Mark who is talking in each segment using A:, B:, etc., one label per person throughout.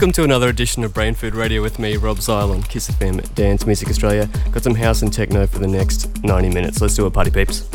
A: Welcome to another edition of Brain Food Radio with me, Rob Zile on Kiss FM Dance Music Australia. Got some house and techno for the next 90 minutes. Let's do a party peeps.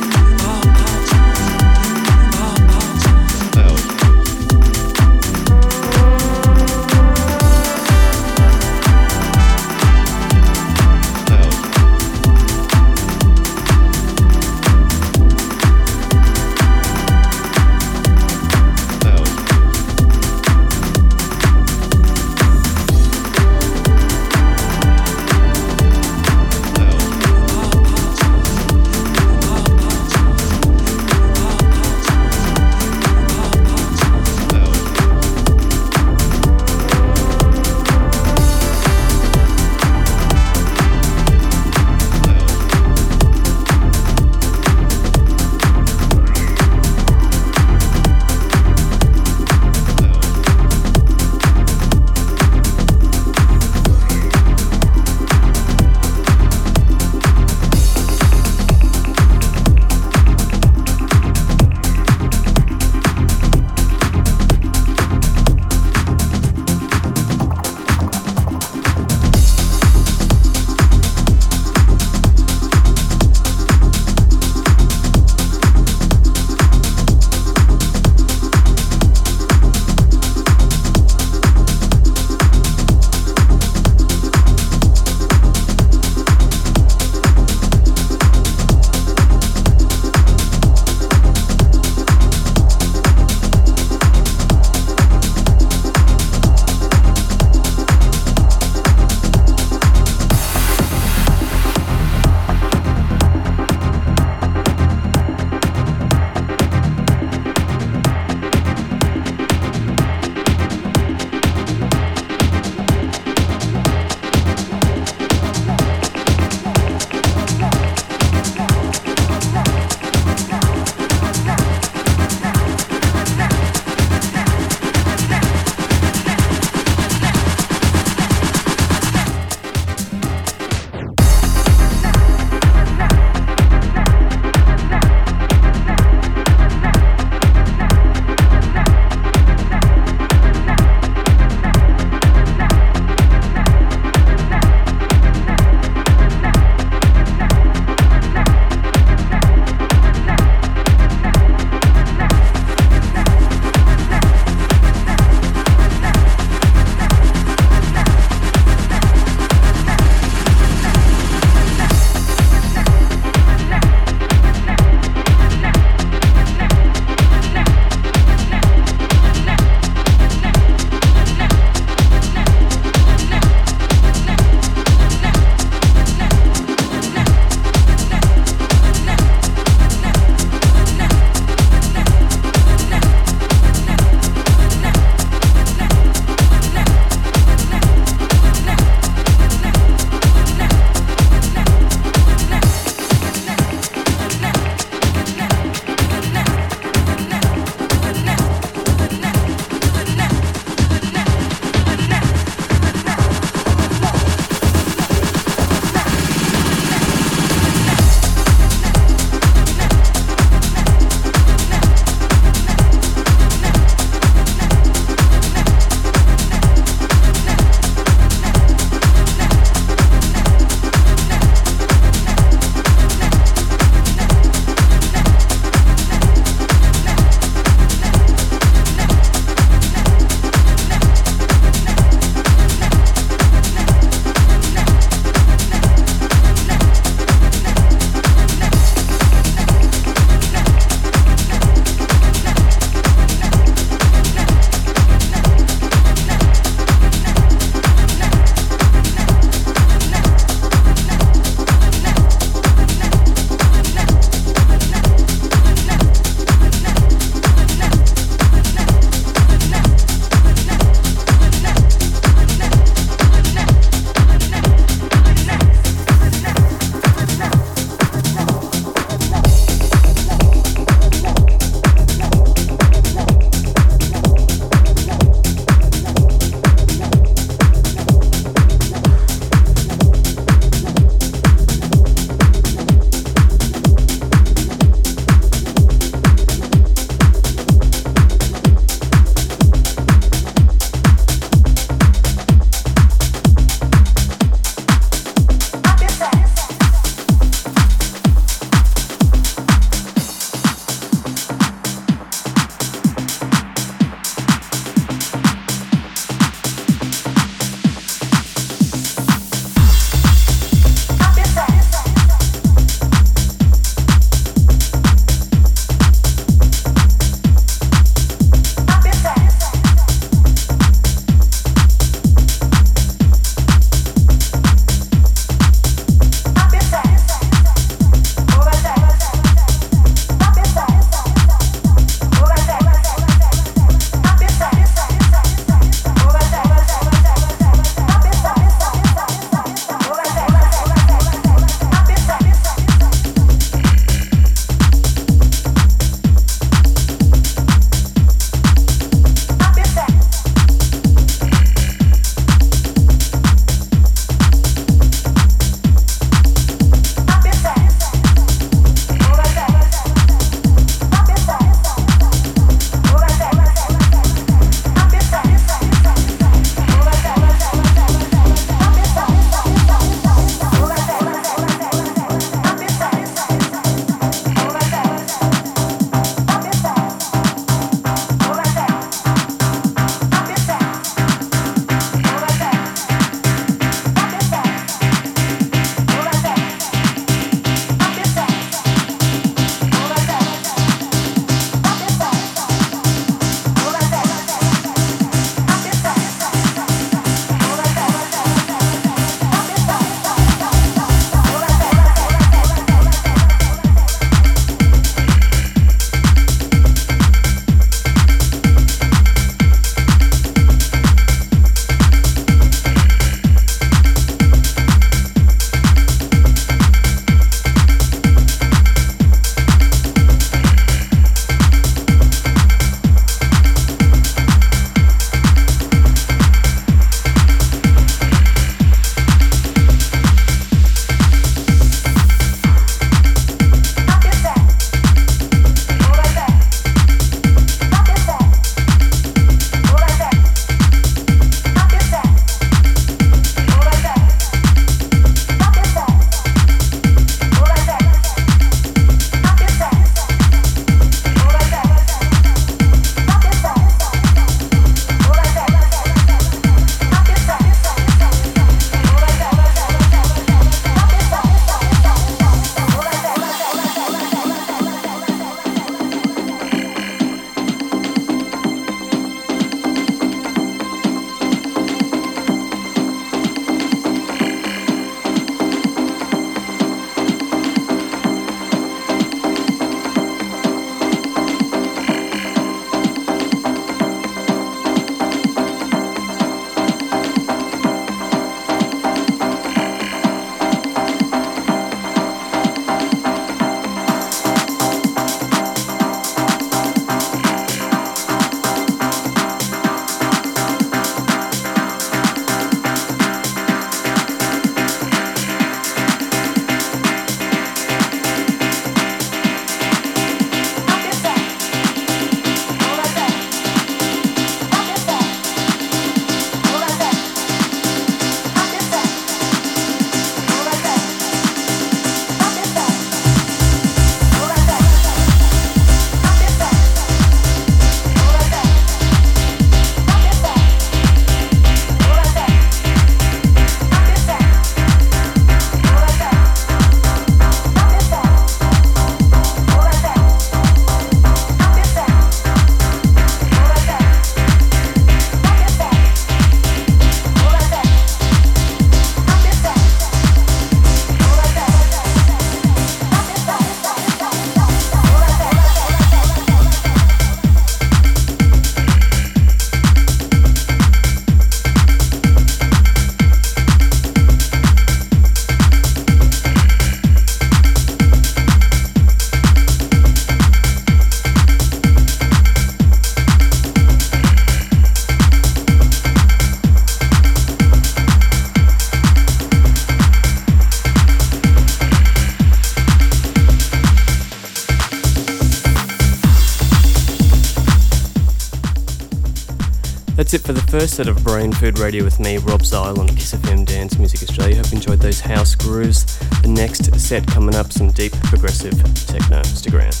A: That's it for the first set of Brain Food Radio with me, Rob Zile on Kiss FM Dance Music Australia. Hope you enjoyed those house grooves. The next set coming up, some deep progressive techno. Stick around.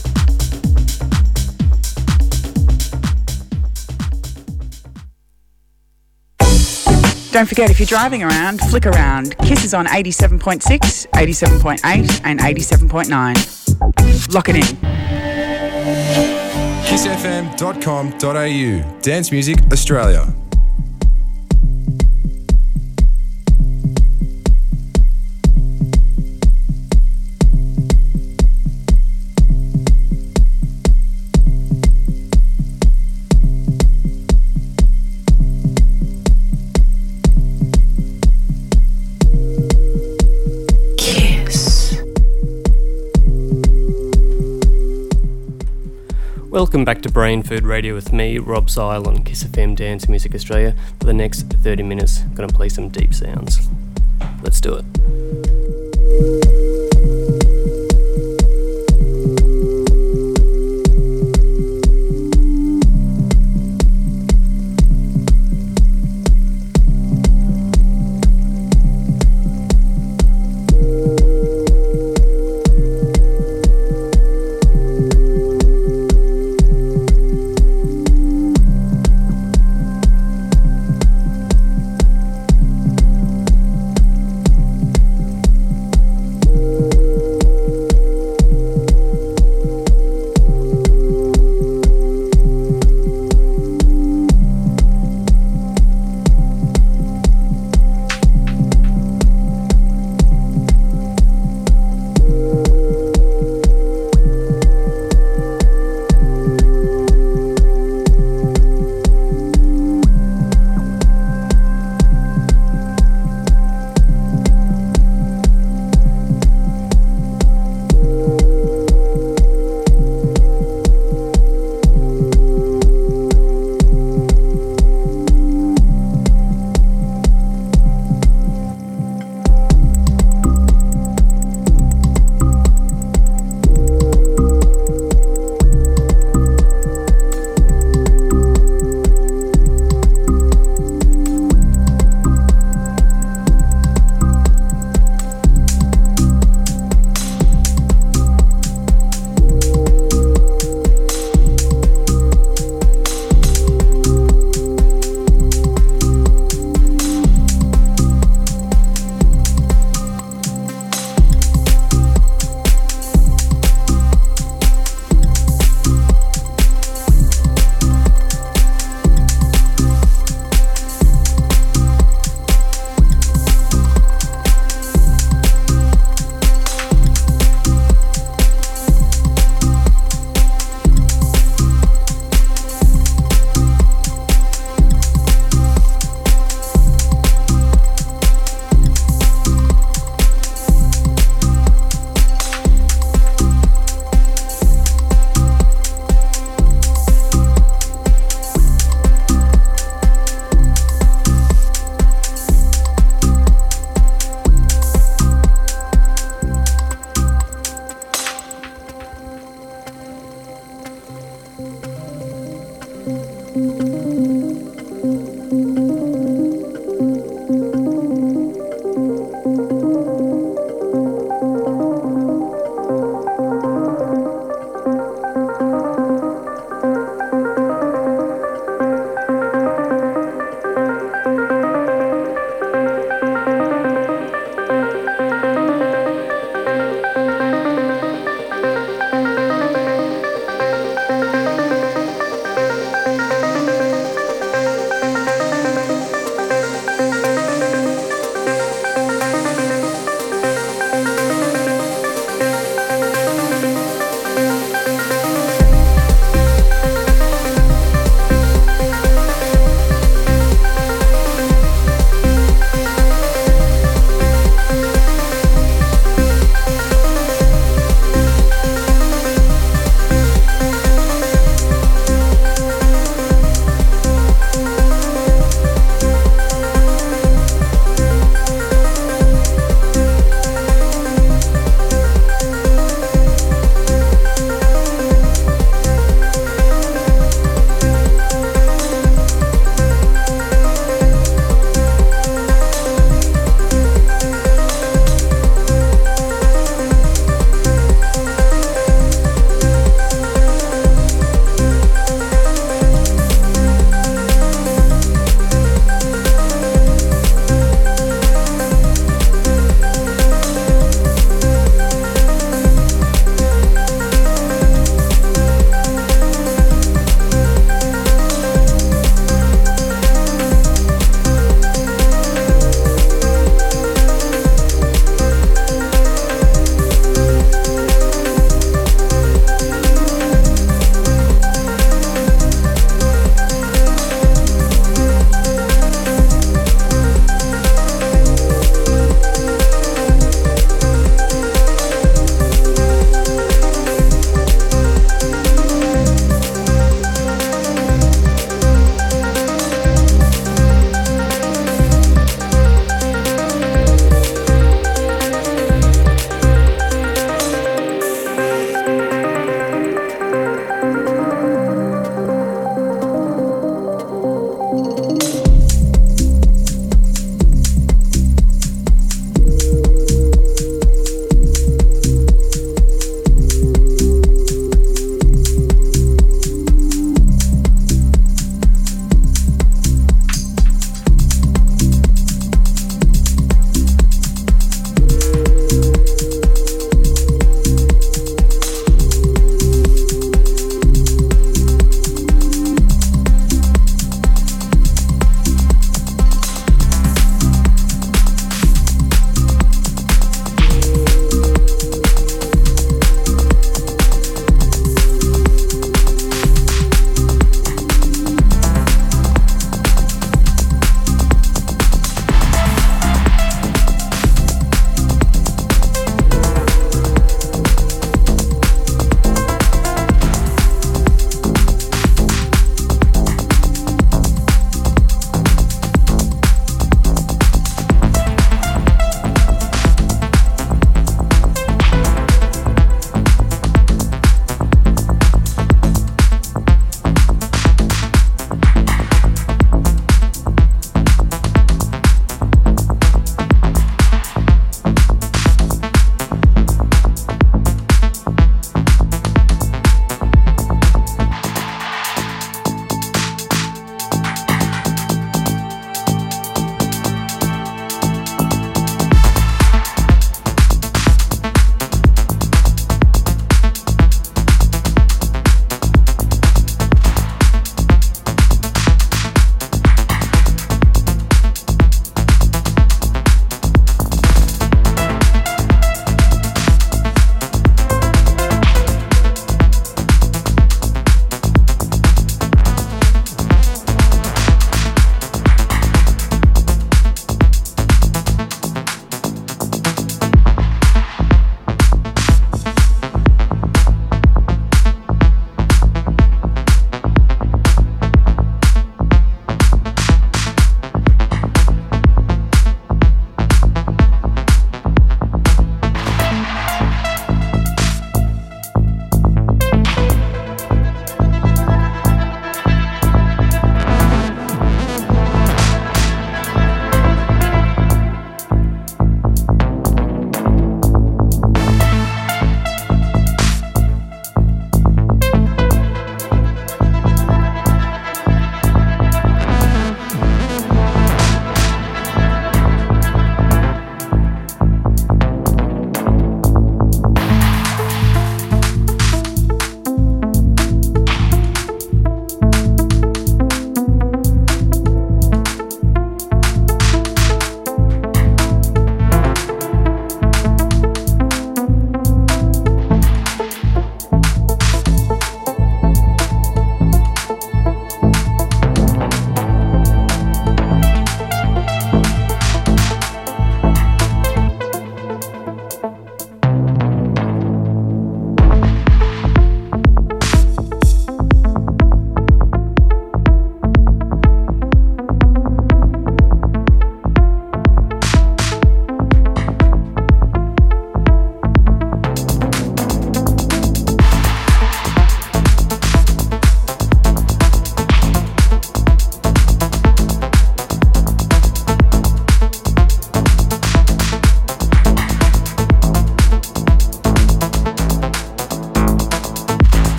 B: Don't forget, if you're driving around, flick around. Kiss is on 87.6, 87.8, and 87.9. Lock it in.
C: KissFM.com.au Dance Music Australia.
A: Welcome back to Brain Food Radio with me, Rob Zile on Kiss FM Dance Music Australia. For the next 30 minutes, I'm going to play some deep sounds. Let's do it.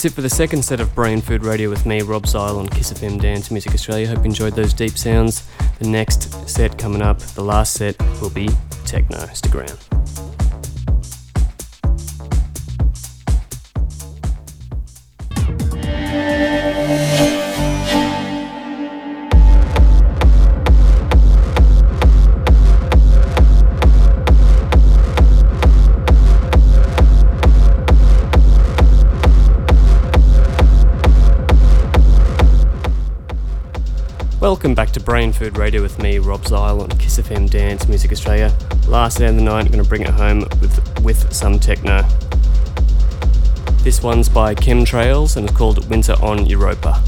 A: That's it for the second set of Brain Food Radio with me, Rob Zile on Kiss FM Dance Music Australia. Hope you enjoyed those deep sounds. The next set coming up, the last set, will be techno. Stick around. Back to Brain Food Radio with me, Rob Zile, on Kiss FM Dance Music Australia. Last day of the night, I'm going to bring it home with, with some techno. This one's by Chemtrailz and it's called Winter on Europa.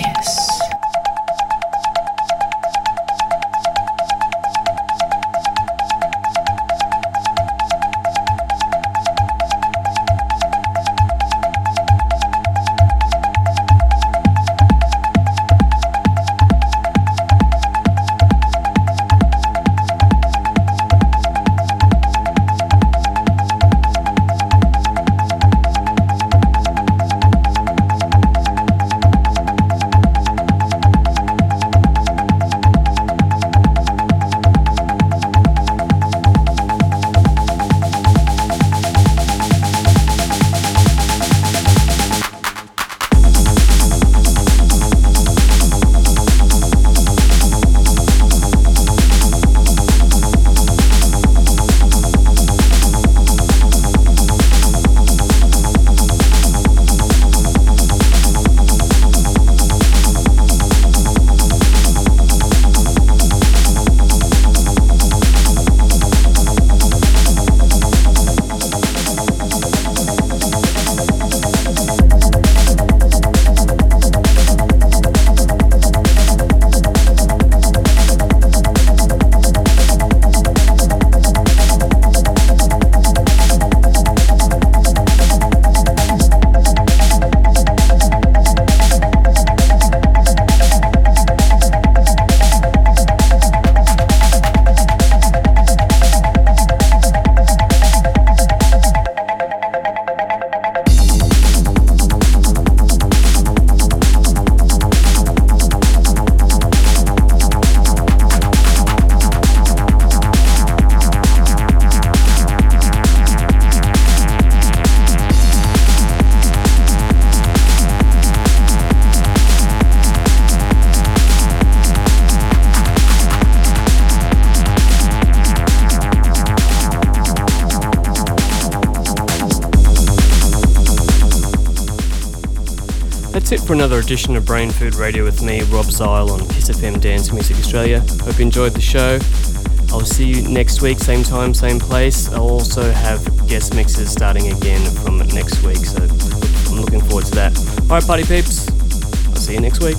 A: Yes. Edition of Brain Food Radio with me, Rob Zile on Kiss FM Dance Music Australia. Hope you enjoyed the show. I'll see you next week, same time, same place. I'll also have guest mixes starting again from next week, so I'm looking forward to that. Alright, party peeps, I'll see you next week.